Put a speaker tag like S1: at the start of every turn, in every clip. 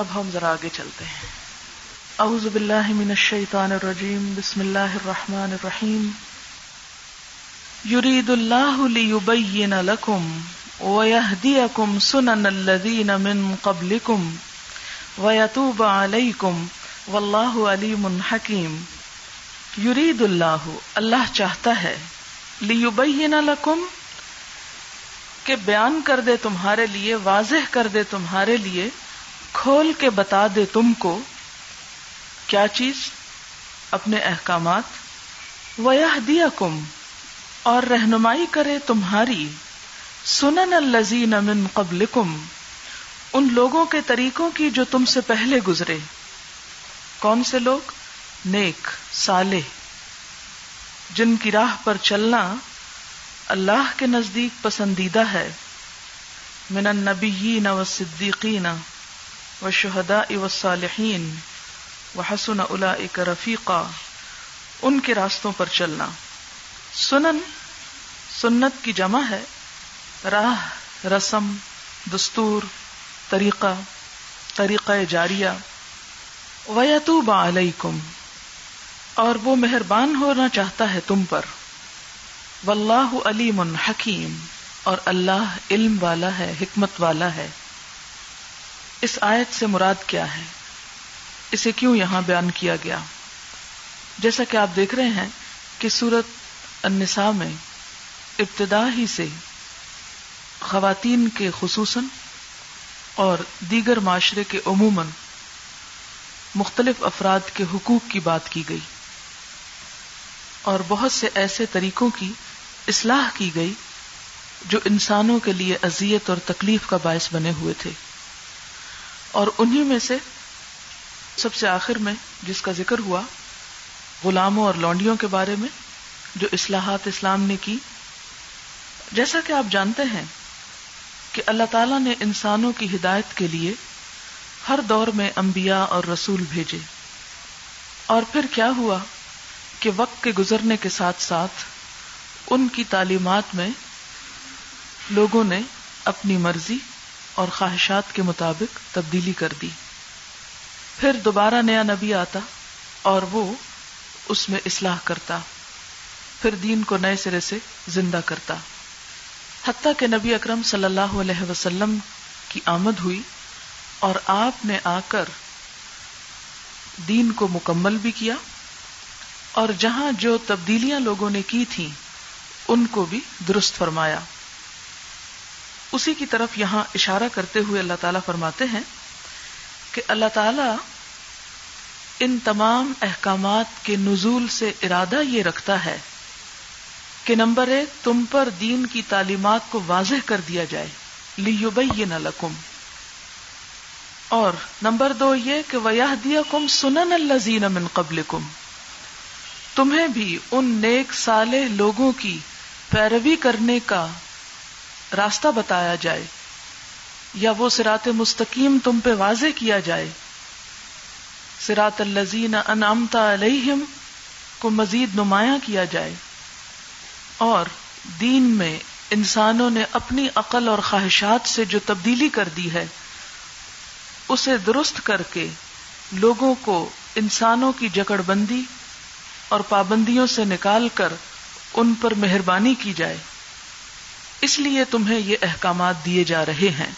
S1: اب ہم ذرا آگے چلتے ہیں۔ اعوذ باللہ من الشیطان الرجیم، بسم اللہ الرحمن الرحیم۔ یرید اللہ لیبین لکم ویہدیکم سنن الذین من قبلکم ویتوب علیکم واللہ علیم حکیم۔ یرید اللہ اللہ چاہتا ہے، لیبین لکم کہ بیان کر دے تمہارے لیے، واضح کر دے تمہارے لیے کھول کے بتا دے تم کو کیا چیز؟ اپنے احکامات۔ وہ دیا کم اور رہنمائی کرے تمہاری۔ سنن الزین من قبل ان لوگوں کے طریقوں کی جو تم سے پہلے گزرے۔ کون سے لوگ؟ نیک سالے جن کی راہ پر چلنا اللہ کے نزدیک پسندیدہ ہے۔ من النبیین و صدیقین و شہدا و صالحین و حسن الا رفیقہ ان کے راستوں پر چلنا۔ سنن، سنت کی جمع ہے۔ راہ، رسم، دستور، طریقہ طریقہ جاریہ۔ ویتوب علیکم، اور وہ مہربان ہونا چاہتا ہے تم پر۔ واللہ علیم حکیم، اور اللہ علم والا ہے، حکمت والا ہے۔ اس آیت سے مراد کیا ہے؟ اسے کیوں یہاں بیان کیا گیا؟ جیسا کہ آپ دیکھ رہے ہیں کہ سورت النساء میں ابتدا ہی سے خواتین کے خصوصاً اور دیگر معاشرے کے عموماً مختلف افراد کے حقوق کی بات کی گئی اور بہت سے ایسے طریقوں کی اصلاح کی گئی جو انسانوں کے لیے اذیت اور تکلیف کا باعث بنے ہوئے تھے۔ اور انہی میں سے سب سے آخر میں جس کا ذکر ہوا، غلاموں اور لونڈیوں کے بارے میں، جو اصلاحات اسلام نے کی۔ جیسا کہ آپ جانتے ہیں کہ اللہ تعالی نے انسانوں کی ہدایت کے لیے ہر دور میں انبیاء اور رسول بھیجے۔ اور پھر کیا ہوا کہ وقت کے گزرنے کے ساتھ ساتھ ان کی تعلیمات میں لوگوں نے اپنی مرضی اور خواہشات کے مطابق تبدیلی کر دی۔ پھر دوبارہ نیا نبی آتا اور وہ اس میں اصلاح کرتا۔ پھر دین کو نئے سرے سے زندہ کرتا۔ حتیٰ کہ نبی اکرم صلی اللہ علیہ وسلم کی آمد ہوئی اور آپ نے آ کر دین کو مکمل بھی کیا اور جہاں جو تبدیلیاں لوگوں نے کی تھیں، ان کو بھی درست فرمایا۔ اسی کی طرف یہاں اشارہ کرتے ہوئے اللہ تعالیٰ فرماتے ہیں کہ اللہ تعالی ان تمام احکامات کے نزول سے ارادہ یہ رکھتا ہے کہ نمبر ایک، تم پر دین کی تعلیمات کو واضح کر دیا جائے لیبین نہ لکم اور نمبر دو یہ کہ ویاہ دیا کم سنن الزین من قبل کم تمہیں بھی ان نیک سالے لوگوں کی پیروی کرنے کا راستہ بتایا جائے یا وہ سرات مستقیم تم پہ واضح کیا جائے۔ سرات الزین انعامتا علیہم کو مزید نمایاں کیا جائے۔ اور دین میں انسانوں نے اپنی عقل اور خواہشات سے جو تبدیلی کر دی ہے، اسے درست کر کے لوگوں کو انسانوں کی جکڑ بندی اور پابندیوں سے نکال کر ان پر مہربانی کی جائے۔ اس لیے تمہیں یہ احکامات دیے جا رہے ہیں۔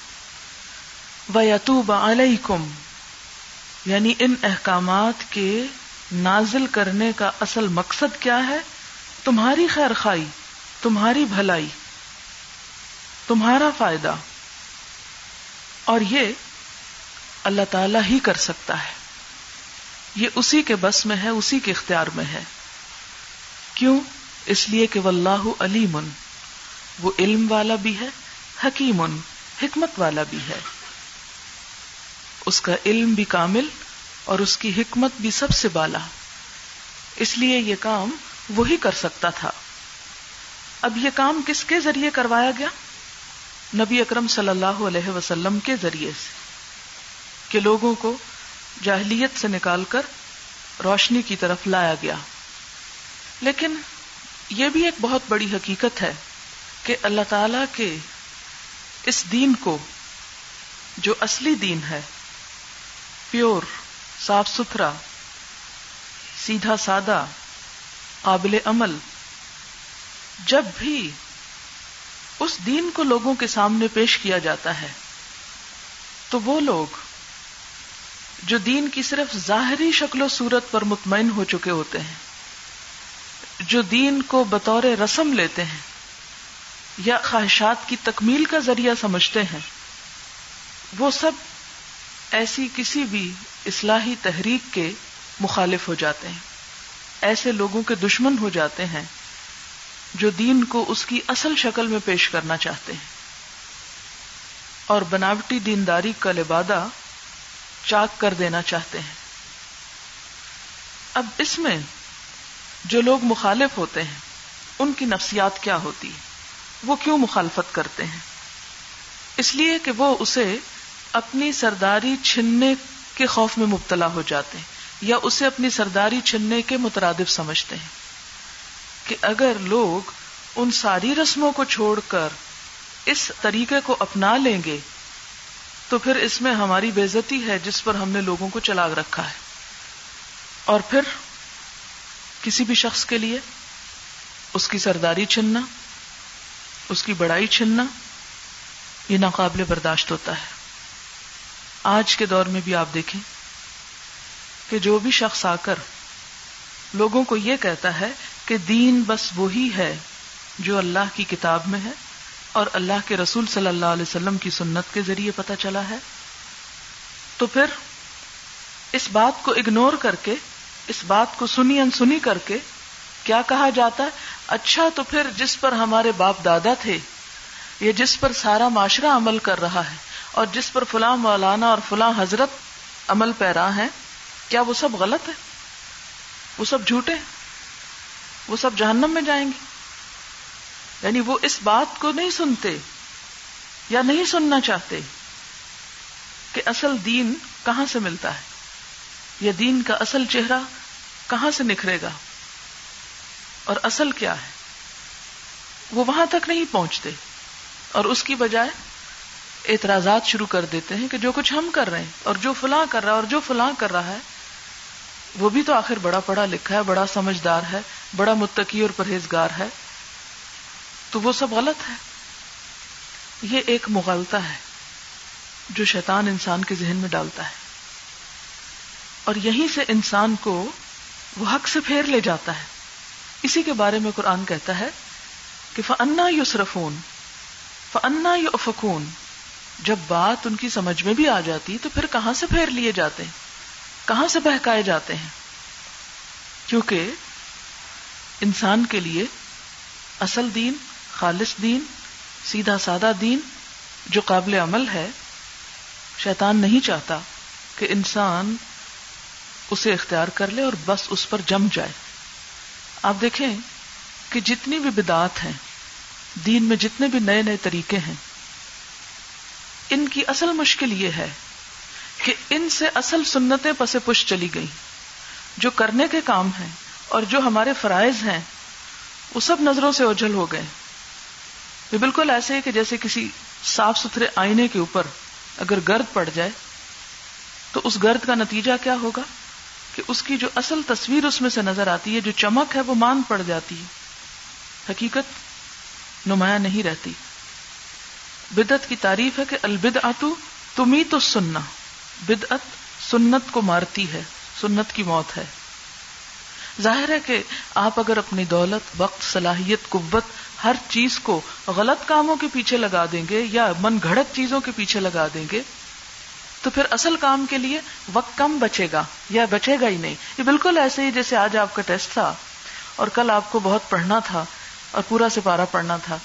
S1: ویتوب علیکم یعنی ان احکامات کے نازل کرنے کا اصل مقصد کیا ہے؟ تمہاری خیر خائی تمہاری بھلائی، تمہارا فائدہ۔ اور یہ اللہ تعالی ہی کر سکتا ہے۔ یہ اسی کے بس میں ہے، اسی کے اختیار میں ہے۔ کیوں؟ اس لیے کہ واللہ علیم۔ وہ علم والا بھی ہے، حکیم حکمت والا بھی ہے۔ اس کا علم بھی کامل اور اس کی حکمت بھی سب سے بالا۔ اس لیے یہ کام وہی کر سکتا تھا۔ اب یہ کام کس کے ذریعے کروایا گیا؟ نبی اکرم صلی اللہ علیہ وسلم کے ذریعے سے۔ کہ لوگوں کو جاہلیت سے نکال کر روشنی کی طرف لایا گیا۔ لیکن یہ بھی ایک بہت بڑی حقیقت ہے۔ کہ اللہ تعالی کے اس دین کو جو اصلی دین ہے، پیور، صاف ستھرا، سیدھا سادہ، قابل عمل، جب بھی اس دین کو لوگوں کے سامنے پیش کیا جاتا ہے، تو وہ لوگ جو دین کی صرف ظاہری شکل و صورت پر مطمئن ہو چکے ہوتے ہیں، جو دین کو بطور رسم لیتے ہیں یا خواہشات کی تکمیل کا ذریعہ سمجھتے ہیں، وہ سب ایسی کسی بھی اصلاحی تحریک کے مخالف ہو جاتے ہیں۔ ایسے لوگوں کے دشمن ہو جاتے ہیں جو دین کو اس کی اصل شکل میں پیش کرنا چاہتے ہیں۔ اور بناوٹی دینداری کا لبادہ چاک کر دینا چاہتے ہیں۔ اب اس میں جو لوگ مخالف ہوتے ہیں، ان کی نفسیات کیا ہوتی ہے؟ وہ کیوں مخالفت کرتے ہیں؟ اس لیے کہ وہ اسے اپنی سرداری چھننے کے خوف میں مبتلا ہو جاتے ہیں یا اسے اپنی سرداری چھننے کے مترادف سمجھتے ہیں کہ اگر لوگ ان ساری رسموں کو چھوڑ کر اس طریقے کو اپنا لیں گے، تو پھر اس میں ہماری بےزتی ہے جس پر ہم نے لوگوں کو چلاگ رکھا ہے۔ اور پھر کسی بھی شخص کے لیے اس کی سرداری چھننا اس کی بڑائی چھننا یہ ناقابل برداشت ہوتا ہے۔ آج کے دور میں بھی آپ دیکھیں کہ جو بھی شخص آ کر لوگوں کو یہ کہتا ہے کہ دین بس وہی ہے جو اللہ کی کتاب میں ہے اور اللہ کے رسول صلی اللہ علیہ وسلم کی سنت کے ذریعے پتا چلا ہے، تو پھر اس بات کو اگنور کر کے، اس بات کو سنی انسنی کر کے کیا کہا جاتا ہے؟ اچھا تو پھر جس پر ہمارے باپ دادا تھے، یا جس پر سارا معاشرہ عمل کر رہا ہے، اور جس پر فلاں مولانا اور فلاں حضرت عمل پیرا ہے کیا وہ سب غلط ہے وہ سب جھوٹے وہ سب جہنم میں جائیں گے؟ یعنی وہ اس بات کو نہیں سنتے، یا نہیں سننا چاہتے کہ اصل دین کہاں سے ملتا ہے؟ یا دین کا اصل چہرہ کہاں سے نکھرے گا؟ اور اصل کیا ہے؟ وہ وہاں تک نہیں پہنچتے۔ اور اس کی بجائے اعتراضات شروع کر دیتے ہیں کہ جو کچھ ہم کر رہے ہیں اور جو فلاں کر رہا ہے اور جو فلاں کر رہا ہے، وہ بھی تو آخر بڑا پڑھا لکھا ہے، بڑا سمجھدار ہے، بڑا متقی اور پرہیزگار ہے۔ تو وہ سب غلط ہے۔ یہ ایک مغالتا ہے جو شیطان انسان کے ذہن میں ڈالتا ہے۔ اور یہیں سے انسان کو وہ حق سے پھیر لے جاتا ہے۔ اسی کے بارے میں قرآن کہتا ہے کہ فنا یسرفون فنا یو افکون جب بات ان کی سمجھ میں بھی آ جاتی تو پھر کہاں سے پھیر لیے جاتے ہیں؟ کہاں سے بہکائے جاتے ہیں؟ کیونکہ انسان کے لیے اصل دین، خالص دین، سیدھا سادہ دین جو قابل عمل ہے، شیطان نہیں چاہتا کہ انسان اسے اختیار کر لے اور بس اس پر جم جائے۔ آپ دیکھیں کہ جتنی بھی بدعات ہیں، دین میں جتنے بھی نئے نئے طریقے ہیں، ان کی اصل مشکل یہ ہے کہ ان سے اصل سنتیں پسے پش چلی گئی جو کرنے کے کام ہیں اور جو ہمارے فرائض ہیں، وہ سب نظروں سے اوجھل ہو گئے۔ یہ بالکل ایسے ہی کہ جیسے کسی صاف ستھرے آئینے کے اوپر اگر گرد پڑ جائے، تو اس گرد کا نتیجہ کیا ہوگا؟ کہ اس کی جو اصل تصویر اس میں سے نظر آتی ہے، جو چمک ہے، وہ مان پڑ جاتی ہے۔ حقیقت نمایاں نہیں رہتی۔ بدعت کی تعریف ہے کہ البد آتو تمہیں تو سننا بدعت سنت کو مارتی ہے، سنت کی موت ہے۔ ظاہر ہے کہ آپ اگر اپنی دولت، وقت، صلاحیت، قوت ہر چیز کو غلط کاموں کے پیچھے لگا دیں گے یا من گھڑت چیزوں کے پیچھے لگا دیں گے تو پھر اصل کام کے لیے وقت کم بچے گا یا بچے گا ہی نہیں۔ یہ بالکل ایسے ہی جیسے آج آپ کا ٹیسٹ تھا اور کل آپ کو بہت پڑھنا تھا اور پورا سپارہ پڑھنا تھا۔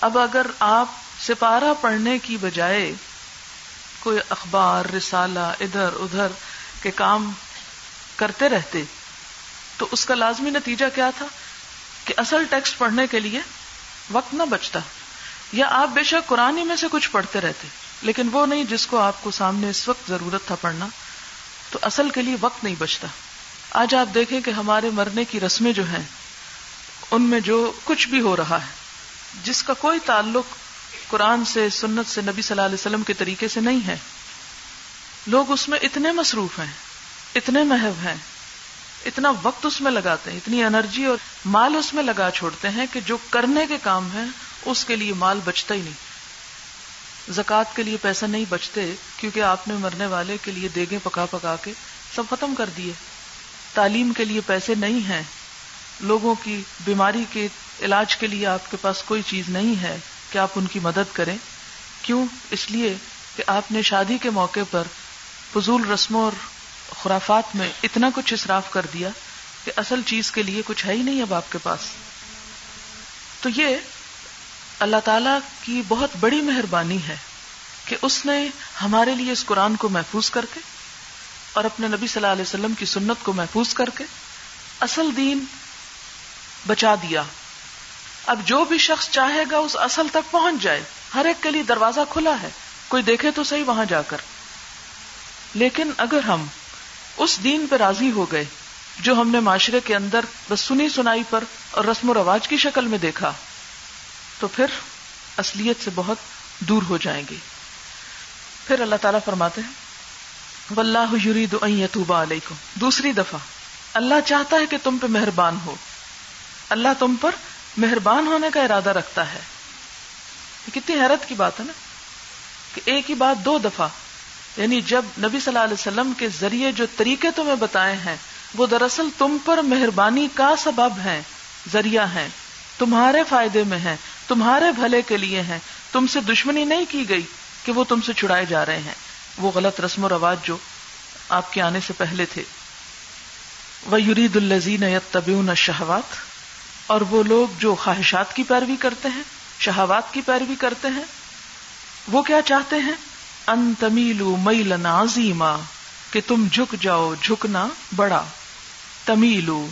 S1: اب اگر آپ سپارہ پڑھنے کی بجائے کوئی اخبار، رسالہ ادھر ادھر کے کام کرتے رہتے تو اس کا لازمی نتیجہ کیا تھا کہ اصل ٹیکسٹ پڑھنے کے لیے وقت نہ بچتا یا آپ بے شک قرآن میں سے کچھ پڑھتے رہتے۔ لیکن وہ نہیں جس کو آپ کو سامنے اس وقت ضرورت تھا پڑھنا، تو اصل کے لیے وقت نہیں بچتا۔ آج آپ دیکھیں کہ ہمارے مرنے کی رسمیں جو ہیں، ان میں جو کچھ بھی ہو رہا ہے، جس کا کوئی تعلق قرآن سے، سنت سے، نبی صلی اللہ علیہ وسلم کے طریقے سے نہیں ہے۔ لوگ اس میں اتنے مصروف ہیں، اتنے محب ہیں، اتنا وقت اس میں لگاتے ہیں، اتنی انرجی اور مال اس میں لگا چھوڑتے ہیں کہ جو کرنے کے کام ہیں، اس کے لیے مال بچتا ہی نہیں۔ زکوٰۃ کے لیے پیسہ نہیں بچتے کیونکہ آپ نے مرنے والے کے لیے دیگے پکا پکا کے سب ختم کر دیے۔ تعلیم کے لیے پیسے نہیں ہیں۔ لوگوں کی بیماری کے علاج کے لیے آپ کے پاس کوئی چیز نہیں ہے۔ کہ آپ ان کی مدد کریں؟ کیوں؟ اس لیے کہ آپ نے شادی کے موقع پر فضول رسموں اور خرافات میں اتنا کچھ اصراف کر دیا کہ اصل چیز کے لیے کچھ ہے ہی نہیں اب آپ کے پاس۔ تو یہ اللہ تعالی کی بہت بڑی مہربانی ہے کہ اس نے ہمارے لیے اس قرآن کو محفوظ کر کے اور اپنے نبی صلی اللہ علیہ وسلم کی سنت کو محفوظ کر کے اصل دین بچا دیا۔ اب جو بھی شخص چاہے گا اس اصل تک پہنچ جائے۔ ہر ایک کے لیے دروازہ کھلا ہے۔ کوئی دیکھے تو صحیح وہاں جا کر۔ لیکن اگر ہم اس دین پہ راضی ہو گئے جو ہم نے معاشرے کے اندر بس سنی سنائی پر اور رسم و رواج کی شکل میں دیکھا تو پھر اصلیت سے بہت دور ہو جائیں گے۔ پھر اللہ تعالیٰ فرماتے ہیں، واللہ یرید ان یتوب علیکم۔ دوسری دفعہ، اللہ چاہتا ہے کہ تم پہ مہربان ہو۔ اللہ تم پر مہربان ہونے کا ارادہ رکھتا ہے۔ کتنی حیرت کی بات ہے نا کہ ایک ہی بات دو دفعہ یعنی جب نبی صلی اللہ علیہ وسلم کے ذریعے جو طریقے تمہیں بتائے ہیں، وہ دراصل تم پر مہربانی کا سبب ہے ذریعہ ہے تمہارے فائدے میں ہے تمہارے بھلے کے لیے ہیں۔ تم سے دشمنی نہیں کی گئی کہ وہ تم سے چھڑائے جا رہے ہیں۔ وہ غلط رسم و رواج جو آپ کے آنے سے پہلے تھے۔ وہ یرید الزین طبی شہوات اور وہ لوگ جو خواہشات کی پیروی کرتے ہیں، شہوات کی پیروی کرتے ہیں، وہ کیا چاہتے ہیں؟ ان تمیلو میلن عظیما کہ تم جھک جاؤ، جھکنا بڑا۔ تمیلو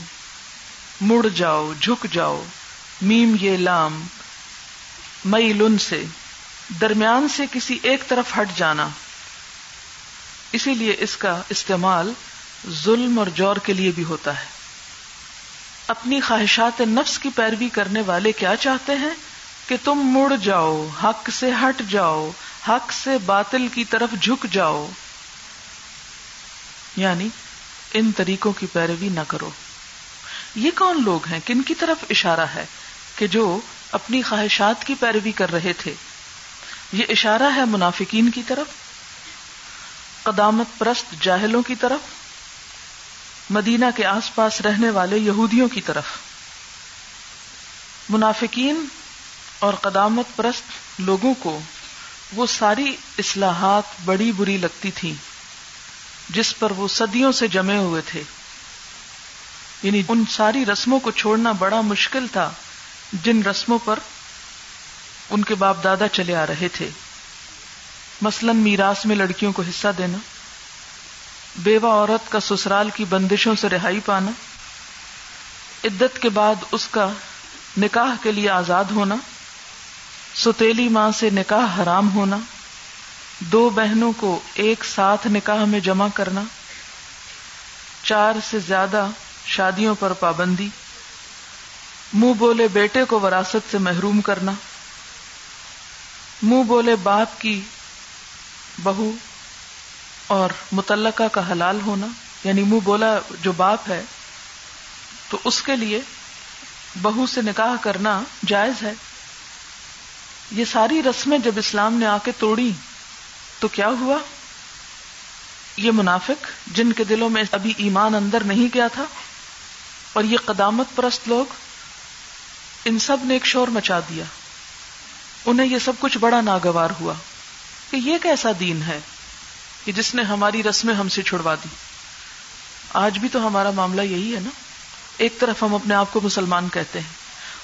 S1: مڑ جاؤ، جھک جاؤ۔ میم یہ لام میلن سے، درمیان سے کسی ایک طرف ہٹ جانا۔ اسی لیے اس کا استعمال ظلم اور جور کے لیے بھی ہوتا ہے۔ اپنی خواہشات نفس کی پیروی کرنے والے کیا چاہتے ہیں؟ کہ تم مڑ جاؤ، حق سے ہٹ جاؤ، حق سے باطل کی طرف جھک جاؤ۔ یعنی ان طریقوں کی پیروی نہ کرو۔ یہ کون لوگ ہیں؟ کن کی طرف اشارہ ہے کہ جو اپنی خواہشات کی پیروی کر رہے تھے۔ یہ اشارہ ہے منافقین کی طرف، قدامت پرست جاہلوں کی طرف، مدینہ کے آس پاس رہنے والے یہودیوں کی طرف۔ منافقین اور قدامت پرست لوگوں کو وہ ساری اصلاحات بڑی بری لگتی تھی جس پر وہ صدیوں سے جمے ہوئے تھے۔ یعنی ان ساری رسموں کو چھوڑنا بڑا مشکل تھا۔ جن رسموں پر ان کے باپ دادا چلے آ رہے تھے۔ مثلا میراث میں لڑکیوں کو حصہ دینا، بیوہ عورت کا سسرال کی بندشوں سے رہائی پانا، عدت کے بعد اس کا نکاح کے لیے آزاد ہونا ستیلی ماں سے نکاح حرام ہونا، دو بہنوں کو ایک ساتھ نکاح میں جمع کرنا، چار سے زیادہ شادیوں پر پابندی۔ منہ بولے بیٹے کو وراثت سے محروم کرنا، منہ بولے باپ کی بہو اور متعلقہ کا حلال ہونا یعنی منہ بولا جو باپ ہے، تو اس کے لیے بہو سے نکاح کرنا جائز ہے۔ یہ ساری رسمیں جب اسلام نے آ کے توڑی تو کیا ہوا؟ یہ منافق جن کے دلوں میں ابھی ایمان اندر نہیں گیا تھا، اور یہ قدامت پرست لوگ ان سب نے ایک شور مچا دیا۔ انہیں یہ سب کچھ بڑا ناگوار ہوا کہ یہ کیسا دین ہے کہ جس نے ہماری رسمیں ہم سے چھڑوا دی۔ آج بھی تو ہمارا معاملہ یہی ہے نا۔ ایک طرف ہم اپنے آپ کو مسلمان کہتے ہیں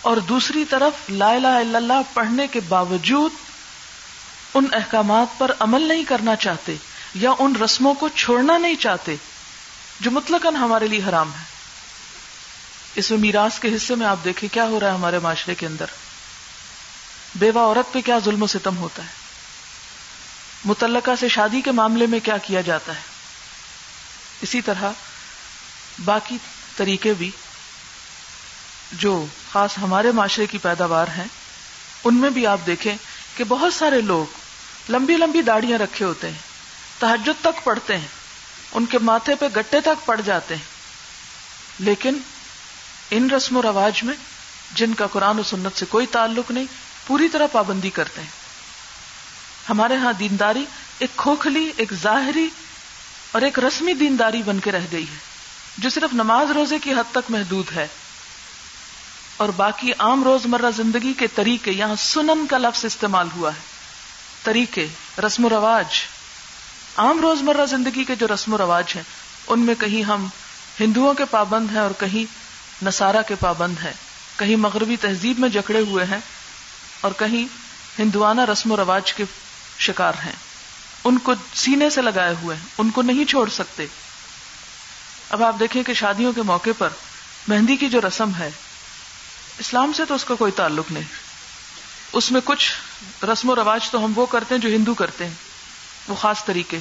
S1: اور دوسری طرف لا الہ الا اللہ پڑھنے کے باوجود ان احکامات پر عمل نہیں کرنا چاہتے یا ان رسموں کو چھوڑنا نہیں چاہتے جو مطلق ہمارے لیے حرام ہے اس میں میراث کے حصے میں آپ دیکھیں کیا ہو رہا ہے ہمارے معاشرے کے اندر۔ بیوہ عورت پہ کیا ظلم و ستم ہوتا ہے۔ متعلقہ سے شادی کے معاملے میں کیا کیا جاتا ہے۔ اسی طرح باقی طریقے بھی جو خاص ہمارے معاشرے کی پیداوار ہیں، ان میں بھی آپ دیکھیں کہ بہت سارے لوگ لمبی لمبی داڑیاں رکھے ہوتے ہیں تحجد تک پڑھتے ہیں، ان کے ماتھے پہ گٹے تک پڑ جاتے ہیں۔ لیکن ان رسم و رواج میں جن کا قرآن و سنت سے کوئی تعلق نہیں، پوری طرح پابندی کرتے ہیں۔ ہمارے ہاں دینداری ایک کھوکھلی، ایک ظاہری اور ایک رسمی دینداری بن کے رہ گئی ہے، جو صرف نماز روزے کی حد تک محدود ہے۔ اور باقی عام روز مرہ زندگی کے طریقے یہاں سنن کا لفظ استعمال ہوا ہے۔ طریقے، رسم و رواج۔ عام روز مرہ زندگی کے جو رسم و رواج ہیں، ان میں کہیں ہم ہندوؤں کے پابند ہیں اور کہیں نسارا کے پابند ہیں۔ کہیں مغربی تہذیب میں جکڑے ہوئے ہیں اور کہیں ہندوانہ رسم و رواج کے شکار ہیں۔ ان کو سینے سے لگائے ہوئے ہیں، ان کو نہیں چھوڑ سکتے۔ اب آپ دیکھیں کہ شادیوں کے موقع پر مہندی کی جو رسم ہے، اسلام سے تو اس کا کوئی تعلق نہیں۔ اس میں کچھ رسم و رواج تو ہم وہ کرتے ہیں جو ہندو کرتے ہیں، وہ خاص طریقے۔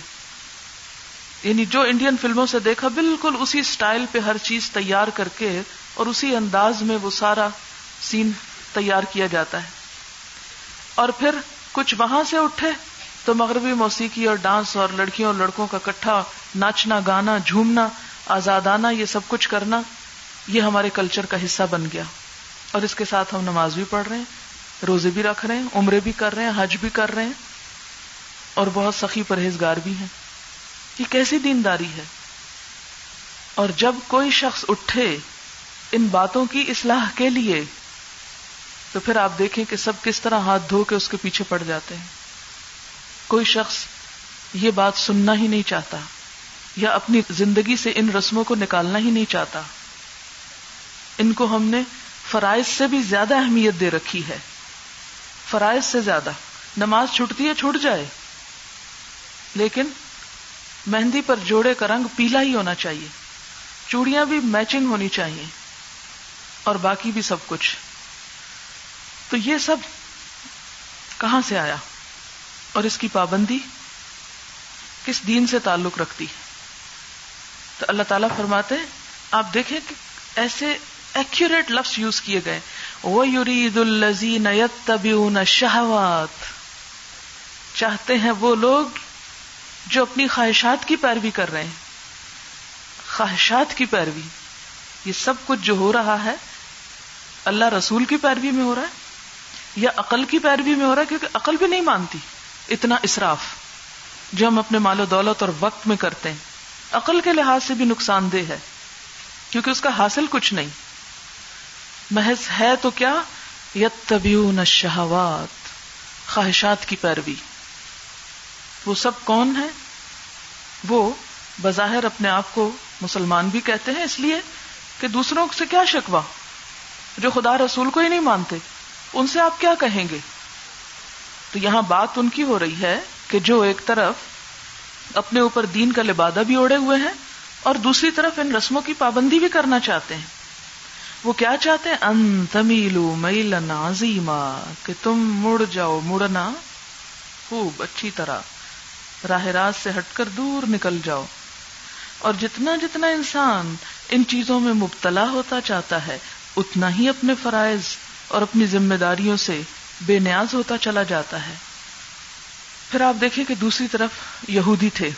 S1: یعنی جو انڈین فلموں سے دیکھا، بالکل اسی سٹائل پہ ہر چیز تیار کر کے اور اسی انداز میں وہ سارا سین تیار کیا جاتا ہے۔ اور پھر کچھ وہاں سے اٹھے تو مغربی موسیقی اور ڈانس اور لڑکیوں اور لڑکوں کا کٹھا ناچنا، گانا، جھومنا، آزادانہ یہ سب کچھ کرنا، یہ ہمارے کلچر کا حصہ بن گیا۔ اور اس کے ساتھ ہم نماز بھی پڑھ رہے ہیں، روزے بھی رکھ رہے ہیں، عمرے بھی کر رہے ہیں، حج بھی کر رہے ہیں۔ اور بہت سخی پرہیزگار بھی ہیں۔ یہ کیسی دینداری ہے؟ اور جب کوئی شخص اٹھے ان باتوں کی اصلاح کے لیے۔ تو پھر آپ دیکھیں کہ سب کس طرح ہاتھ دھو کے اس کے پیچھے پڑ جاتے ہیں۔ کوئی شخص یہ بات سننا ہی نہیں چاہتا یا اپنی زندگی سے ان رسموں کو نکالنا ہی نہیں چاہتا۔ ان کو ہم نے فرائض سے بھی زیادہ اہمیت دے رکھی ہے۔ فرائض سے زیادہ۔ نماز چھٹتی ہے چھوٹ جائے۔ لیکن مہندی پر جوڑے کا رنگ پیلا ہی ہونا چاہیے۔ چوڑیاں بھی میچنگ ہونی چاہیے۔ اور باقی بھی سب کچھ۔ تو یہ سب کہاں سے آیا؟ اور اس کی پابندی کس دین سے تعلق رکھتی؟ تو اللہ تعالیٰ فرماتے آپ دیکھیں کہ ایسے ایکوریٹ لفظ یوز کیے گئے۔ وہ یورید الزین شہوات چاہتے ہیں وہ لوگ جو اپنی خواہشات کی پیروی کر رہے ہیں۔ خواہشات کی پیروی، یہ سب کچھ جو ہو رہا ہے اللہ رسول کی پیروی میں ہو رہا ہے یا عقل کی پیروی میں ہو رہا ہے؟ کیونکہ عقل بھی نہیں مانتی۔ اتنا اسراف جو ہم اپنے مال و دولت اور وقت میں کرتے ہیں۔ عقل کے لحاظ سے بھی نقصان دہ ہے۔ کیونکہ اس کا حاصل کچھ نہیں۔ محض ہے تو کیا؟ یت شہوات خواہشات کی پیروی۔ وہ سب کون ہے وہ بظاہر اپنے آپ کو مسلمان بھی کہتے ہیں، اس لیے کہ دوسروں سے کیا شکوا جو خدا رسول کو ہی نہیں مانتے، ان سے آپ کیا کہیں گے؟ تو یہاں بات ان کی ہو رہی ہے کہ جو ایک طرف اپنے اوپر دین کا لبادہ بھی اوڑے ہوئے ہیں اور دوسری طرف ان رسموں کی پابندی بھی کرنا چاہتے ہیں۔ وہ کیا چاہتے ہیں؟ ان تمیلو میل نازیما کہ تم مڑ جاؤ، مڑنا خوب اچھی طرح، راہ راست سے ہٹ کر دور نکل جاؤ۔ اور جتنا جتنا انسان ان چیزوں میں مبتلا ہوتا چاہتا ہے اتنا ہی اپنے فرائض اور اپنی ذمہ داریوں سے بے نیاز ہوتا چلا جاتا ہے۔ پھر آپ دیکھیں کہ دوسری طرف یہودی تھے۔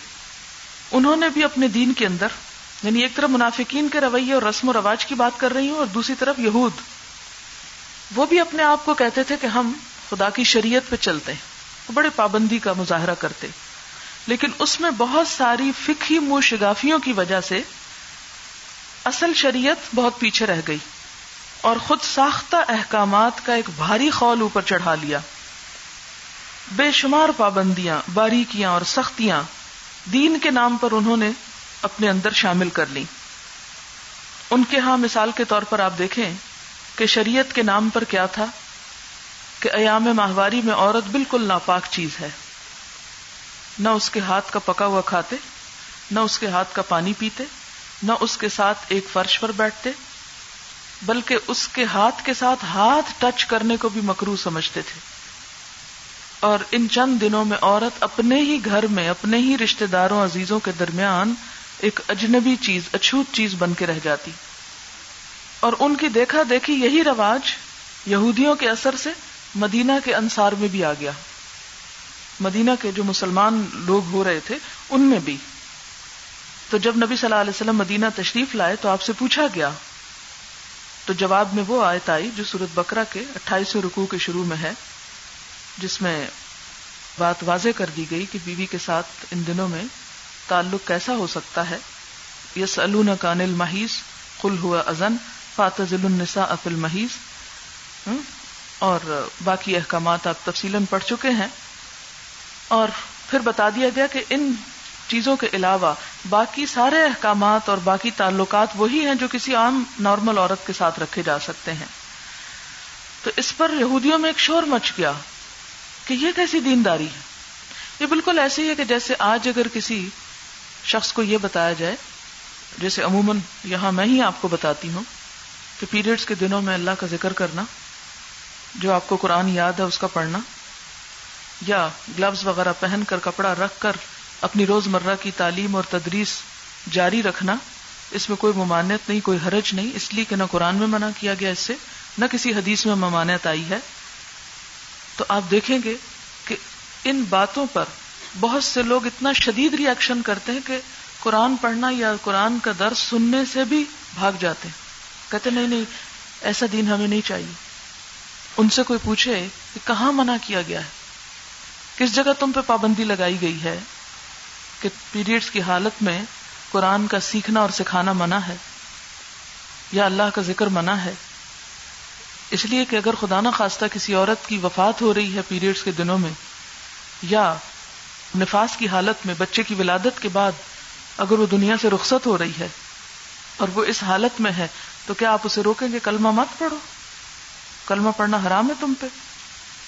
S1: انہوں نے بھی اپنے دین کے اندر یعنی ایک طرف منافقین کے رویے اور رسم و رواج کی بات کر رہی ہوں اور دوسری طرف یہود۔ وہ بھی اپنے آپ کو کہتے تھے کہ ہم خدا کی شریعت پہ چلتے ہیں، بڑے پابندی کا مظاہرہ کرتے۔ لیکن اس میں بہت ساری فکھی منہ شگافیوں کی وجہ سے اصل شریعت بہت پیچھے رہ گئی۔ اور خود ساختہ احکامات کا ایک بھاری خول اوپر چڑھا لیا۔ بے شمار پابندیاں، باریکیاں اور سختیاں دین کے نام پر انہوں نے اپنے اندر شامل کر لی ان کے ہاں مثال کے طور پر آپ دیکھیں کہ شریعت کے نام پر کیا تھا کہ ایام ماہواری میں عورت بالکل ناپاک چیز ہے۔ نہ اس کے ہاتھ کا پکا ہوا کھاتے، نہ اس کے ہاتھ کا پانی پیتے، نہ اس کے ساتھ ایک فرش پر بیٹھتے بلکہ اس کے ہاتھ کے ساتھ ہاتھ ٹچ کرنے کو بھی مکرو سمجھتے تھے۔ اور ان چند دنوں میں عورت اپنے ہی گھر میں، اپنے ہی رشتے داروں، عزیزوں کے درمیان ایک اجنبی چیز، اچھوت چیز بن کے رہ جاتی۔ اور ان کی دیکھا دیکھی یہی رواج یہودیوں کے اثر سے مدینہ کے انصار میں بھی آ گیا۔ مدینہ کے جو مسلمان لوگ ہو رہے تھے، ان میں بھی۔ تو جب نبی صلی اللہ علیہ وسلم مدینہ تشریف لائے تو آپ سے پوچھا گیا تو جواب میں وہ آیت آئی جو سورت بکرا کے اٹھائیسویں رکوع کے شروع میں ہے، جس میں بات واضح کر دی گئی کہ بیوی کے ساتھ ان دنوں میں تعلق کیسا ہو سکتا ہے۔ یس کا انل محیث کل ہوا ازن فاتل النسا افل محیث اور باقی احکامات آپ تفصیل پڑھ چکے ہیں۔ اور پھر بتا دیا گیا کہ ان چیزوں کے علاوہ باقی سارے احکامات اور باقی تعلقات وہی ہیں جو کسی عام نارمل عورت کے ساتھ رکھے جا سکتے ہیں۔ تو اس پر یہودیوں میں ایک شور مچ گیا کہ یہ کیسی دینداری ہے۔ یہ بالکل ایسی ہے کہ جیسے آج اگر کسی شخص کو یہ بتایا جائے، جیسے عموماً یہاں میں ہی آپ کو بتاتی ہوں کہ پیریڈز کے دنوں میں اللہ کا ذکر کرنا، جو آپ کو قرآن یاد ہے اس کا پڑھنا، یا گلوز وغیرہ پہن کر کپڑا رکھ کر اپنی روز مرہ کی تعلیم اور تدریس جاری رکھنا، اس میں کوئی ممانعت نہیں، کوئی حرج نہیں، اس لیے کہ نہ قرآن میں منع کیا گیا اس سے، نہ کسی حدیث میں ممانعت آئی ہے۔ تو آپ دیکھیں گے کہ ان باتوں پر بہت سے لوگ اتنا شدید ریئیکشن کرتے ہیں کہ قرآن پڑھنا یا قرآن کا درس سننے سے بھی بھاگ جاتے ہیں۔ کہتے نہیں نہیں، ایسا دین ہمیں نہیں چاہیے۔ ان سے کوئی پوچھے کہ کہاں منع کیا گیا ہے؟ کس جگہ تم پہ پابندی لگائی گئی ہے؟ کہ پیریڈز کی حالت میں قرآن کا سیکھنا اور سکھانا منع ہے یا اللہ کا ذکر منع ہے۔ اس لیے کہ اگر خدا نہ خواستہ کسی عورت کی وفات ہو رہی ہے پیریڈز کے دنوں میں، یا نفاس کی حالت میں بچے کی ولادت کے بعد اگر وہ دنیا سے رخصت ہو رہی ہے اور وہ اس حالت میں ہے، تو کیا آپ اسے روکیں گے؟ کلمہ مت پڑھو۔ کلمہ پڑھنا حرام ہے تم پہ۔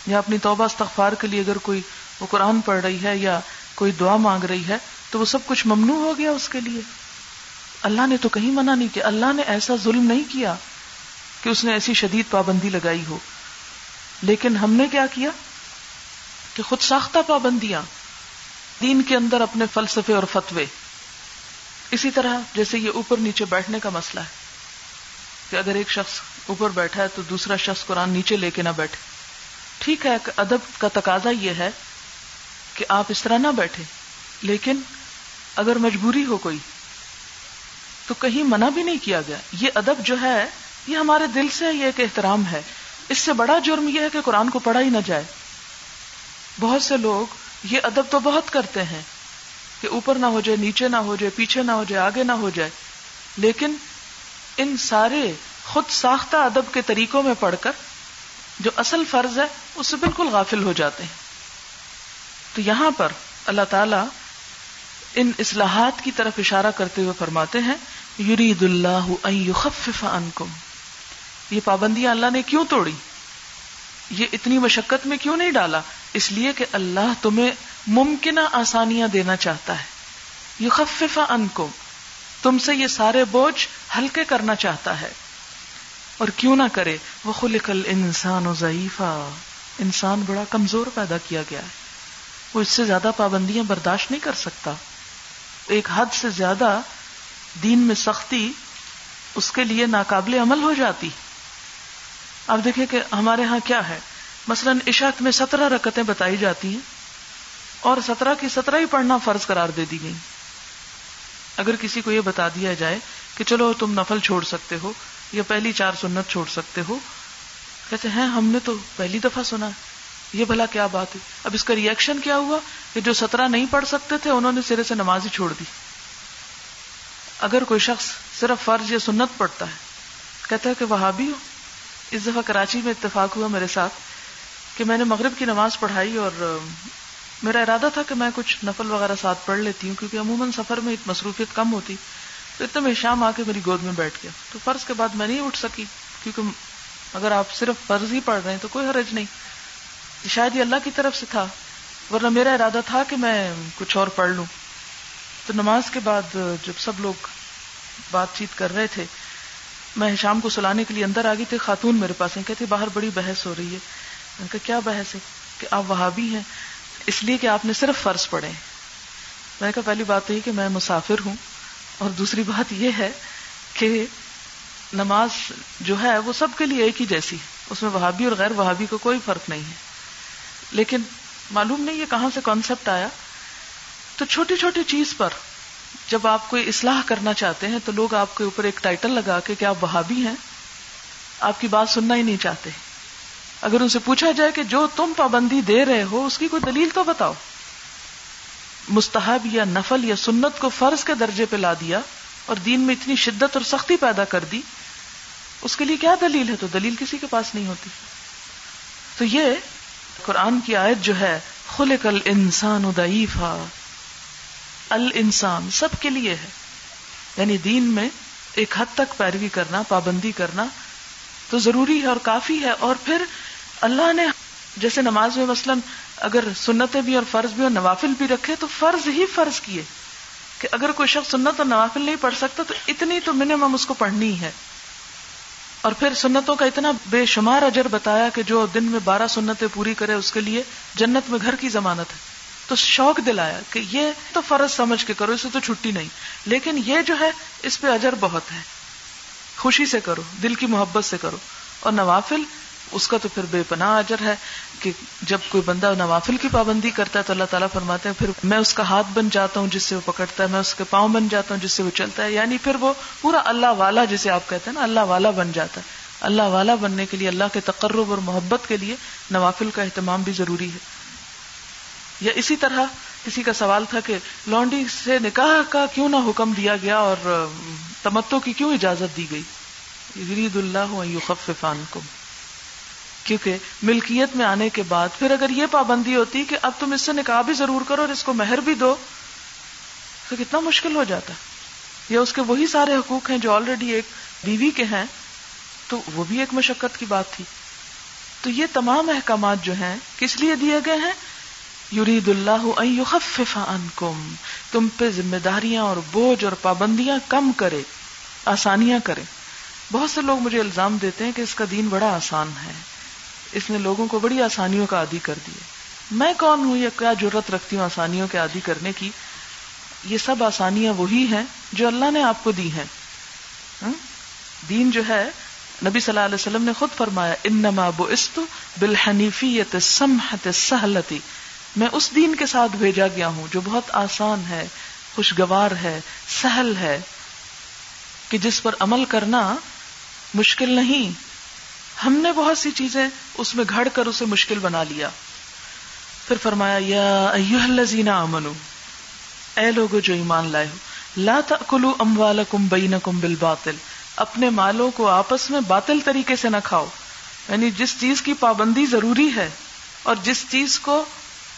S1: یا اپنی توبہ استغفار کے لیے اگر کوئی وہ قرآن پڑھ رہی ہے یا کوئی دعا مانگ رہی ہے تو وہ سب کچھ ممنوع ہو گیا اس کے لیے۔ اللہ نے تو کہیں منع نہیں کیا، اللہ نے ایسا ظلم نہیں کیا کہ اس نے ایسی شدید پابندی لگائی ہو۔ لیکن ہم نے کیا کیا؟ کہ خود ساختہ پابندیاں دین کے اندر اپنے فلسفے اور فتوے۔ اسی طرح جیسے یہ اوپر نیچے بیٹھنے کا مسئلہ ہے۔ کہ اگر ایک شخص اوپر بیٹھا ہے تو دوسرا شخص قرآن نیچے لے کے نہ بیٹھے۔ ٹھیک ہے ادب کا تقاضا یہ ہے کہ آپ اس طرح نہ بیٹھے۔ لیکن اگر مجبوری ہو کوئی، تو کہیں منع بھی نہیں کیا گیا۔ یہ ادب جو ہے، یہ ہمارے دل سے یہ ایک احترام ہے۔ اس سے بڑا جرم یہ ہے کہ قرآن کو پڑھا ہی نہ جائے۔ بہت سے لوگ یہ ادب تو بہت کرتے ہیں کہ اوپر نہ ہو جائے، نیچے نہ ہو جائے، پیچھے نہ ہو جائے، آگے نہ ہو جائے۔ لیکن ان سارے خود ساختہ ادب کے طریقوں میں پڑھ کر جو اصل فرض ہے، اس سے بالکل غافل ہو جاتے ہیں۔ تو یہاں پر اللہ تعالی ان اصلاحات کی طرف اشارہ کرتے ہوئے فرماتے ہیں یرید اللہ عنکم۔ یہ پابندیاں اللہ نے کیوں توڑی؟ یہ اتنی مشقت میں کیوں نہیں ڈالا؟ اس لیے کہ اللہ تمہیں ممکنہ آسانیاں دینا چاہتا ہے۔ یہ خفیف ان کو تم سے یہ سارے بوجھ ہلکے کرنا چاہتا ہے۔ اور کیوں نہ کرے وہ خلقل انسان و انسان بڑا کمزور پیدا کیا گیا ہے۔ وہ اس سے زیادہ پابندیاں برداشت نہیں کر سکتا۔ ایک حد سے زیادہ دین میں سختی اس کے لیے ناقابل عمل ہو جاتی۔ اب دیکھیں کہ ہمارے ہاں کیا ہے۔ مثلا عشاق میں سترہ رکتیں بتائی جاتی ہیں اور سترہ کی سترہ ہی پڑھنا فرض قرار دے دی گئی۔ اگر کسی کو یہ بتا دیا جائے کہ چلو تم نفل چھوڑ سکتے ہو یا پہلی چار سنت چھوڑ سکتے ہو، کہتے ہیں ہم نے تو پہلی دفعہ سنا۔ یہ بھلا کیا بات ہے؟ اب اس کا ریئیکشن کیا ہوا؟ کہ جو سترہ نہیں پڑھ سکتے تھے، انہوں نے سرے سے نماز ہی چھوڑ دی۔ اگر کوئی شخص صرف فرض یا سنت پڑھتا ہے، کہتا ہے کہ وہاں بھی ہو اس دفعہ کراچی میں اتفاق ہوا میرے ساتھ کہ میں نے مغرب کی نماز پڑھائی اور میرا ارادہ تھا کہ میں کچھ نفل وغیرہ ساتھ پڑھ لیتی ہوں، کیونکہ عموماً سفر میں مصروفیت کم ہوتی۔ تو اتنے میں شام آ کے میری گود میں بیٹھ گیا۔ تو فرض کے بعد میں نہیں اٹھ سکی، کیونکہ اگر آپ صرف فرض ہی پڑھ رہے ہیں تو کوئی حرج نہیں۔ شاید یہ اللہ کی طرف سے تھا، ورنہ میرا ارادہ تھا کہ میں کچھ اور پڑھ لوں۔ تو نماز کے بعد جب سب لوگ بات چیت کر رہے تھے، میں شام کو سلانے کے لیے اندر آ گئی تھی، خاتون میرے پاس کہتے باہر بڑی بحث ہو رہی ہے۔ ان کا کیا بحث ہے؟ کہ آپ وہاں بھی ہیں، اس لیے کہ آپ نے صرف فرض پڑھے میں نے کہا، پہلی بات تو یہ کہ میں مسافر ہوں، اور دوسری بات یہ ہے کہ نماز جو ہے وہ سب کے لیے ایک ہی جیسی اس میں وہابی اور غیر وہابی کو کوئی فرق نہیں ہے۔ لیکن معلوم نہیں یہ کہاں سے کانسیپٹ آیا۔ تو چھوٹی چھوٹی چیز پر جب آپ کوئی اصلاح کرنا چاہتے ہیں تو لوگ آپ کے اوپر ایک ٹائٹل لگا کے کہ آپ وہابی ہیں، آپ کی بات سننا ہی نہیں چاہتے۔ اگر ان سے پوچھا جائے کہ جو تم پابندی دے رہے ہو، اس کی کوئی دلیل تو بتاؤ۔ مستحب یا نفل یا سنت کو فرض کے درجے پہ لا دیا اور دین میں اتنی شدت اور سختی پیدا کر دی، اس کے لیے کیا دلیل ہے؟ تو دلیل کسی کے پاس نہیں ہوتی۔ تو یہ قرآن کی آیت جو ہے خل کل انسان ادیفا ال انسان سب کے لیے ہے۔ یعنی دین میں ایک حد تک پیروی کرنا، پابندی کرنا تو ضروری ہے اور کافی ہے۔ اور پھر اللہ نے جیسے نماز میں مثلاً اگر سنتیں بھی اور فرض بھی اور نوافل بھی رکھے تو فرض ہی فرض کیے۔ کہ اگر کوئی شخص سنت اور نوافل نہیں پڑھ سکتا تو اتنی تو منیمم اس کو پڑھنی ہے۔ اور پھر سنتوں کا اتنا بے شمار اجر بتایا کہ جو دن میں بارہ سنتیں پوری کرے اس کے لیے جنت میں گھر کی ضمانت ہے۔ تو شوق دلایا کہ یہ تو فرض سمجھ کے کرو اسے تو چھٹی نہیں۔ لیکن یہ جو ہے، اس پہ اجر بہت ہے۔ خوشی سے کرو، دل کی محبت سے کرو۔ اور نوافل اس کا تو پھر بے پناہ اجر ہے کہ جب کوئی بندہ نوافل کی پابندی کرتا ہے تو اللہ تعالیٰ فرماتے ہیں، پھر میں اس کا ہاتھ بن جاتا ہوں جس سے وہ پکڑتا ہے، میں اس کے پاؤں بن جاتا ہوں جس سے وہ چلتا ہے۔ یعنی پھر وہ پورا اللہ والا جسے آپ کہتے ہیں نا، اللہ والا بن جاتا ہے۔ اللہ والا بننے کے لیے، اللہ کے تقرب اور محبت کے لیے نوافل کا اہتمام بھی ضروری ہے۔ یا اسی طرح کسی کا سوال تھا کہ لانڈی سے نکاح کا کیوں نہ حکم دیا گیا اور تمتو کی کیوں اجازت دی گئی؟ یرید اللہ یخففان کو کیونکہ ملکیت میں آنے کے بعد پھر اگر یہ پابندی ہوتی کہ اب تم اس سے نکاح بھی ضرور کرو اور اس کو مہر بھی دو، تو کتنا مشکل ہو جاتا۔ یا اس کے وہی سارے حقوق ہیں جو آلریڈی ایک بیوی کے ہیں، تو وہ بھی ایک مشقت کی بات تھی۔ تو یہ تمام احکامات جو ہیں، کس لیے دیے گئے ہیں؟ یرید اللہ یخفف عنکم، تم پہ ذمہ داریاں اور بوجھ اور پابندیاں کم کرے، آسانیاں کرے۔ بہت سے لوگ مجھے الزام دیتے ہیں کہ اس کا دین بڑا آسان ہے۔ اس نے لوگوں کو بڑی آسانیوں کا عادی کر دیا۔ میں کون ہوں یا کیا ضرورت رکھتی ہوں آسانیوں کے عادی کرنے کی؟ یہ سب آسانیاں وہی ہیں جو اللہ نے آپ کو دی ہیں۔ دین جو ہے، نبی صلی اللہ علیہ وسلم نے خود فرمایا، انما بعثت بالحنیفیت السمحت السہلتی میں اس دین کے ساتھ بھیجا گیا ہوں جو بہت آسان ہے، خوشگوار ہے، سہل ہے۔ کہ جس پر عمل کرنا مشکل نہیں ہم نے بہت سی چیزیں اس میں گھڑ کر اسے مشکل بنا لیا۔ پھر فرمایا، یا الذین آمنو، اے لوگو جو ایمان لائے ہو، لا تأکلوا اموالکم بینکم بالباطل، اپنے مالوں کو آپس میں باطل طریقے سے نہ کھاؤ۔ یعنی جس چیز کی پابندی ضروری ہے اور جس چیز کو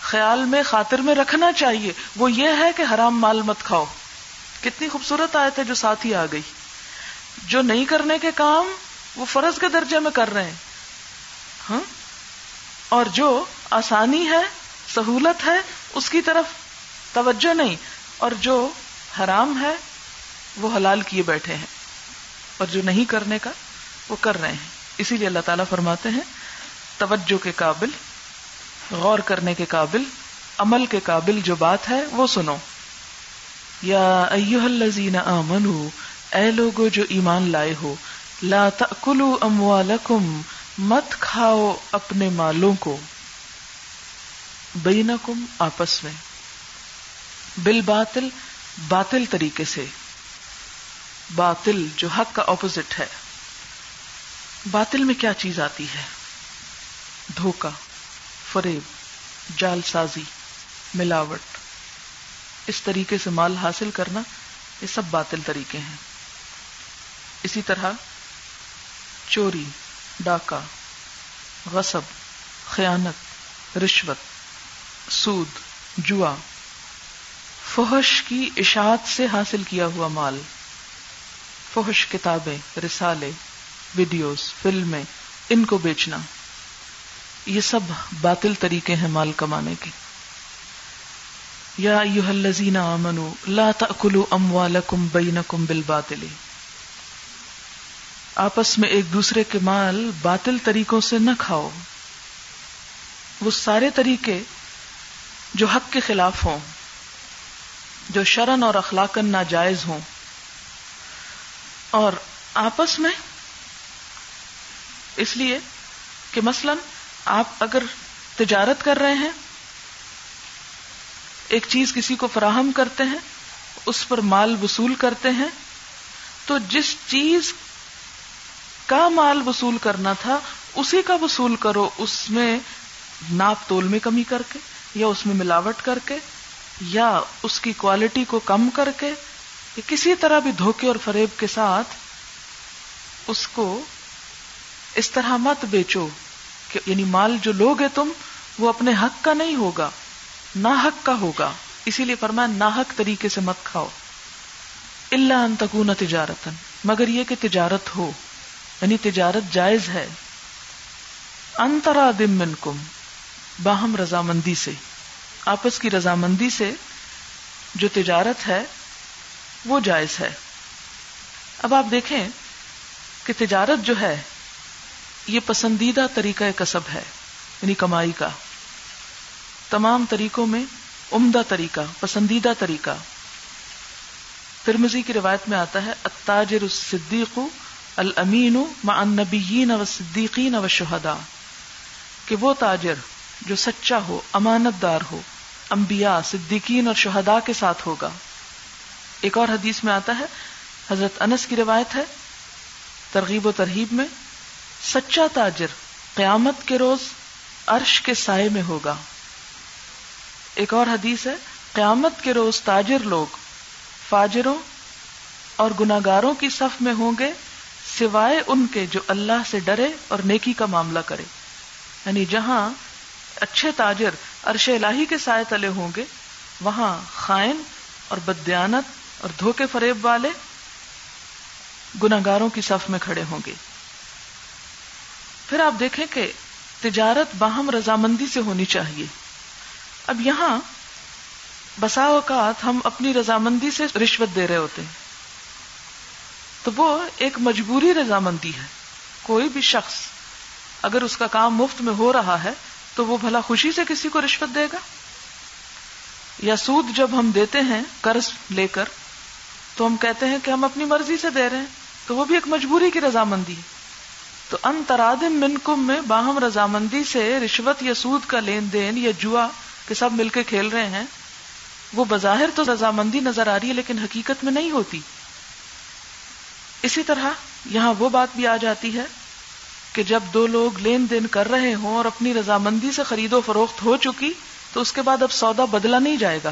S1: خیال میں، خاطر میں رکھنا چاہیے، وہ یہ ہے کہ حرام مال مت کھاؤ۔ کتنی خوبصورت آیت ہے جو ساتھ ہی آ گئی۔ جو نہیں کرنے کے کام وہ فرض کے درجے میں کر رہے ہیں۔ ہاں؟ اور جو آسانی ہے، سہولت ہے، اس کی طرف توجہ نہیں۔ اور جو حرام ہے، وہ حلال کیے بیٹھے ہیں۔ اور جو نہیں کرنے کا، وہ کر رہے ہیں۔ اسی لیے اللہ تعالیٰ فرماتے ہیں، توجہ کے قابل، غور کرنے کے قابل، عمل کے قابل جو بات ہے، وہ سنو۔ یا ایوہ الذین آمنو، اے لوگو جو ایمان لائے ہو لا تأکلوا اموالکم، مت کھاؤ اپنے مالوں کو۔ بینکم آپس میں۔ بالباطل باطل طریقے سے۔ باطل جو حق کا اپوزٹ ہے۔ باطل میں کیا چیز آتی ہے؟ دھوکہ، فریب، جال سازی، ملاوٹ۔ اس طریقے سے مال حاصل کرنا، یہ سب باطل طریقے ہیں۔ اسی طرح چوری، ڈاکہ، غصب، خیانت، رشوت، سود، جوا۔ فحش کی اشاعت سے حاصل کیا ہوا مال۔ فحش کتابیں، رسالے، ویڈیوز، فلمیں، ان کو بیچنا۔ یہ سب باطل طریقے ہیں مال کمانے کے۔ یا الذین آمنوا، لا تأکلوا اموالکم بینکم بالباطل۔ آپس میں ایک دوسرے کے مال باطل طریقوں سے نہ کھاؤ۔ وہ سارے طریقے جو حق کے خلاف ہوں، جو شرن اور اخلاقن ناجائز ہوں۔ اور آپس میں، اس لیے کہ مثلاً آپ اگر تجارت کر رہے ہیں، ایک چیز کسی کو فراہم کرتے ہیں، اس پر مال وصول کرتے ہیں، تو جس چیز کا مال وصول کرنا تھا، اسی کا وصول کرو، اس میں ناپ تول میں کمی کر کے، یا اس میں ملاوٹ کر کے، یا اس کی کوالٹی کو کم کر کے، یا کسی طرح بھی دھوکے اور فریب کے ساتھ اس کو اس طرح مت بیچو کہ یعنی مال جو لوگ تم، وہ اپنے حق کا نہیں ہوگا نہ حق کا ہوگا۔ اسی لیے فرمایا ناحق طریقے سے مت کھاؤ۔ اللہ ان تکون تجارت مگر یہ کہ تجارت ہو۔ یعنی تجارت جائز ہے۔ انترا دم من کم باہم رضامندی سے۔ آپس کی رضامندی سے جو تجارت ہے، وہ جائز ہے۔ اب آپ دیکھیں کہ تجارت جو ہے، یہ پسندیدہ طریقہ کسب ہے یعنی کمائی کا۔ تمام طریقوں میں عمدہ طریقہ، پسندیدہ طریقہ۔ ترمزی کی روایت میں آتا ہے، التاجر الصدیق الامین مع النبیین والصدیقین والشہداء، کہ وہ تاجر جو سچا ہو امانت دار ہو، انبیاء، صدیقین اور شہداء کے ساتھ ہوگا۔ ایک اور حدیث میں آتا ہے، حضرت انس کی روایت ہے، ترغیب و ترہیب میں، سچا تاجر قیامت کے روز عرش کے سائے میں ہوگا۔ ایک اور حدیث ہے، قیامت کے روز تاجر لوگ فاجروں اور گناگاروں کی صف میں ہوں گے سوائے ان کے جو اللہ سے ڈرے اور نیکی کا معاملہ کرے۔ یعنی جہاں اچھے تاجر عرش الہی کے سائے تلے ہوں گے، وہاں خائن اور بدیانت اور دھوکے فریب والے گناگاروں کی صف میں کھڑے ہوں گے۔ پھر آپ دیکھیں کہ تجارت باہم رضامندی سے ہونی چاہیے۔ اب یہاں بسا اوقات ہم اپنی رضامندی سے رشوت دے رہے ہوتے ہیں۔ تو وہ ایک مجبوری رضامندی ہے۔ کوئی بھی شخص اگر اس کا کام مفت میں ہو رہا ہے، تو وہ بھلا خوشی سے کسی کو رشوت دے گا؟ یا سود جب ہم دیتے ہیں قرض لے کر، تو ہم کہتے ہیں کہ ہم اپنی مرضی سے دے رہے ہیں، تو وہ بھی ایک مجبوری کی رضامندی ہے۔ تو ان ترادم منکم میں باہم رضامندی سے رشوت یا سود کا لین دین یا جوا کہ سب مل کے کھیل رہے ہیں، وہ بظاہر تو رضامندی نظر آ رہی ہے، لیکن حقیقت میں نہیں ہوتی۔ اسی طرح یہاں وہ بات بھی آ جاتی ہے کہ جب دو لوگ لین دین کر رہے ہوں اور اپنی رضامندی سے خرید و فروخت ہو چکی، تو اس کے بعد اب سودا بدلا نہیں جائے گا۔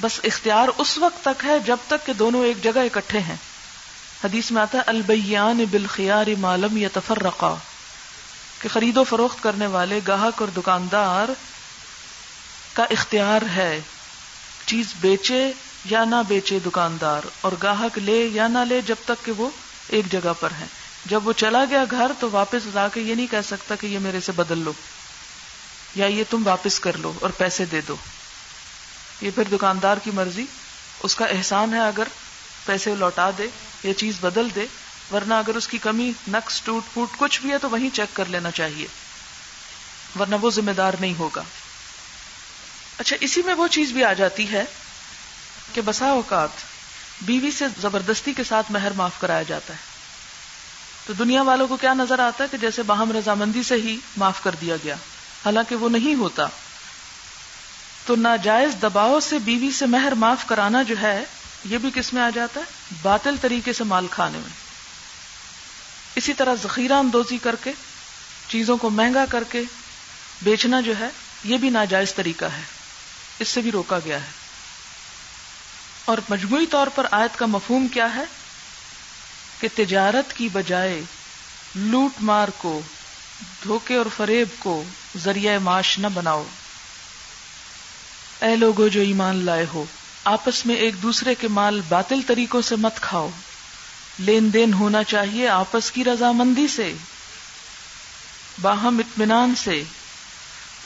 S1: بس اختیار اس وقت تک ہے جب تک کہ دونوں ایک جگہ اکٹھے ہیں۔ حدیث میں آتا ہے البیان بالخیار معلوم یا تفرقا کہ خرید و فروخت کرنے والے، گاہک اور دکاندار کا اختیار ہے، چیز بیچے یا نہ بیچے دکاندار، اور گاہک لے یا نہ لے جب تک کہ وہ ایک جگہ پر ہے جب وہ چلا گیا گھر تو واپس لا کے یہ نہیں کہہ سکتا کہ یہ میرے سے بدل لو، یا یہ تم واپس کر لو اور پیسے دے دو۔ یہ پھر دکاندار کی مرضی، اس کا احسان ہے اگر پیسے لوٹا دے یا چیز بدل دے، ورنہ اگر اس کی کمی، نقص، ٹوٹ پوٹ کچھ بھی ہے تو وہیں چیک کر لینا چاہیے، ورنہ وہ ذمہ دار نہیں ہوگا۔ اچھا اسی میں وہ چیز بھی آ جاتی ہے کہ بسا اوقات بیوی سے زبردستی کے ساتھ مہر معاف کرایا جاتا ہے۔ تو دنیا والوں کو کیا نظر آتا ہے کہ جیسے باہم رضامندی سے ہی معاف کر دیا گیا۔ حالانکہ وہ نہیں ہوتا۔ تو ناجائز دباؤ سے بیوی سے مہر معاف کرانا جو ہے، یہ بھی کس میں آ جاتا ہے؟ باطل طریقے سے مال کھانے میں۔ اسی طرح ذخیرہ اندوزی کر کے، چیزوں کو مہنگا کر کے بیچنا جو ہے، یہ بھی ناجائز طریقہ ہے۔ اس سے بھی روکا گیا ہے۔ اور مجموعی طور پر آیت کا مفہوم کیا ہے کہ تجارت کی بجائے لوٹ مار کو، دھوکے اور فریب کو ذریعہ معاش نہ بناؤ۔ اے لوگو جو ایمان لائے ہو، آپس میں ایک دوسرے کے مال باطل طریقوں سے مت کھاؤ۔ لین دین ہونا چاہیے آپس کی رضامندی سے۔ باہم اطمینان سے۔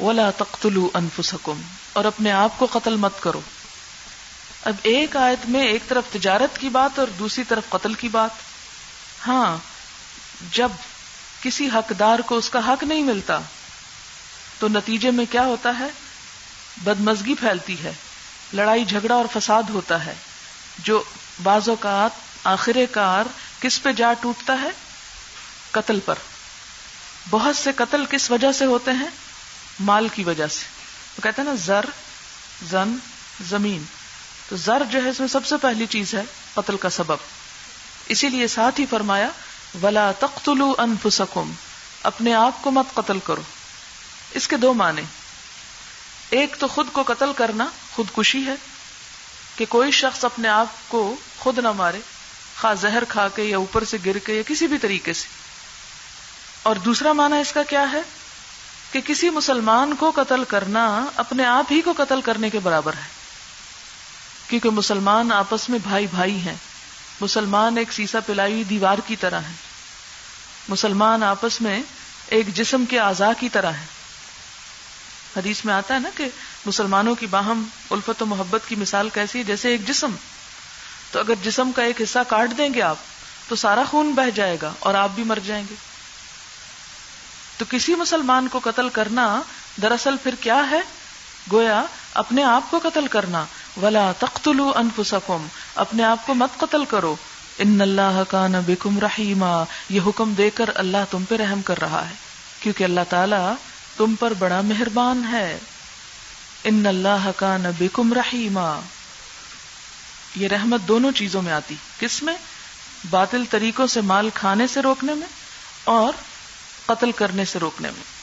S1: ولا تختلو انفسکم اور اپنے آپ کو قتل مت کرو۔ اب ایک آیت میں ایک طرف تجارت کی بات اور دوسری طرف قتل کی بات۔ ہاں جب کسی حقدار کو اس کا حق نہیں ملتا، تو نتیجے میں کیا ہوتا ہے؟ بدمزگی پھیلتی ہے، لڑائی، جھگڑا اور فساد ہوتا ہے۔ جو بعض اوقات آخر کار کس پہ جا ٹوٹتا ہے؟ قتل پر۔ بہت سے قتل کس وجہ سے ہوتے ہیں؟ مال کی وجہ سے۔ وہ کہتے ہیں نا، زر، زن، زمین۔ تو زر جو ہے اس میں سب سے پہلی چیز ہے قتل کا سبب۔ اسی لیے ساتھ ہی فرمایا، ولا تختلو انفسکم اپنے آپ کو مت قتل کرو۔ اس کے دو معنی۔ ایک تو خود کو قتل کرنا خودکشی ہے، کہ کوئی شخص اپنے آپ کو خود نہ مارے، خواہ زہر کھا کے یا اوپر سے گر کے یا کسی بھی طریقے سے۔ اور دوسرا معنی اس کا کیا ہے؟ کہ کسی مسلمان کو قتل کرنا اپنے آپ ہی کو قتل کرنے کے برابر ہے۔ کیونکہ مسلمان آپس میں بھائی بھائی ہیں۔ مسلمان ایک سیسا پلائی دیوار کی طرح ہے مسلمان آپس میں ایک جسم کے اعضاء کی طرح ہے حدیث میں آتا ہے نا کہ مسلمانوں کی باہم الفت و محبت کی مثال کیسی ہے؟ جیسے ایک جسم۔ تو اگر جسم کا ایک حصہ کاٹ دیں گے آپ، تو سارا خون بہ جائے گا اور آپ بھی مر جائیں گے۔ تو کسی مسلمان کو قتل کرنا دراصل پھر کیا ہے؟ گویا اپنے آپ کو قتل کرنا۔ ولا تختلو انفسکم اپنے آپ کو مت قتل کرو۔ ان اللہ کا بکم رحیما یہ حکم دے کر اللہ تم پہ رحم کر رہا ہے، کیونکہ اللہ تعالی تم پر بڑا مہربان ہے۔ ان اللہ کا بکم رحیما یہ رحمت دونوں چیزوں میں آتی۔ کس میں؟ باطل طریقوں سے مال کھانے سے روکنے میں اور قتل کرنے سے روکنے میں۔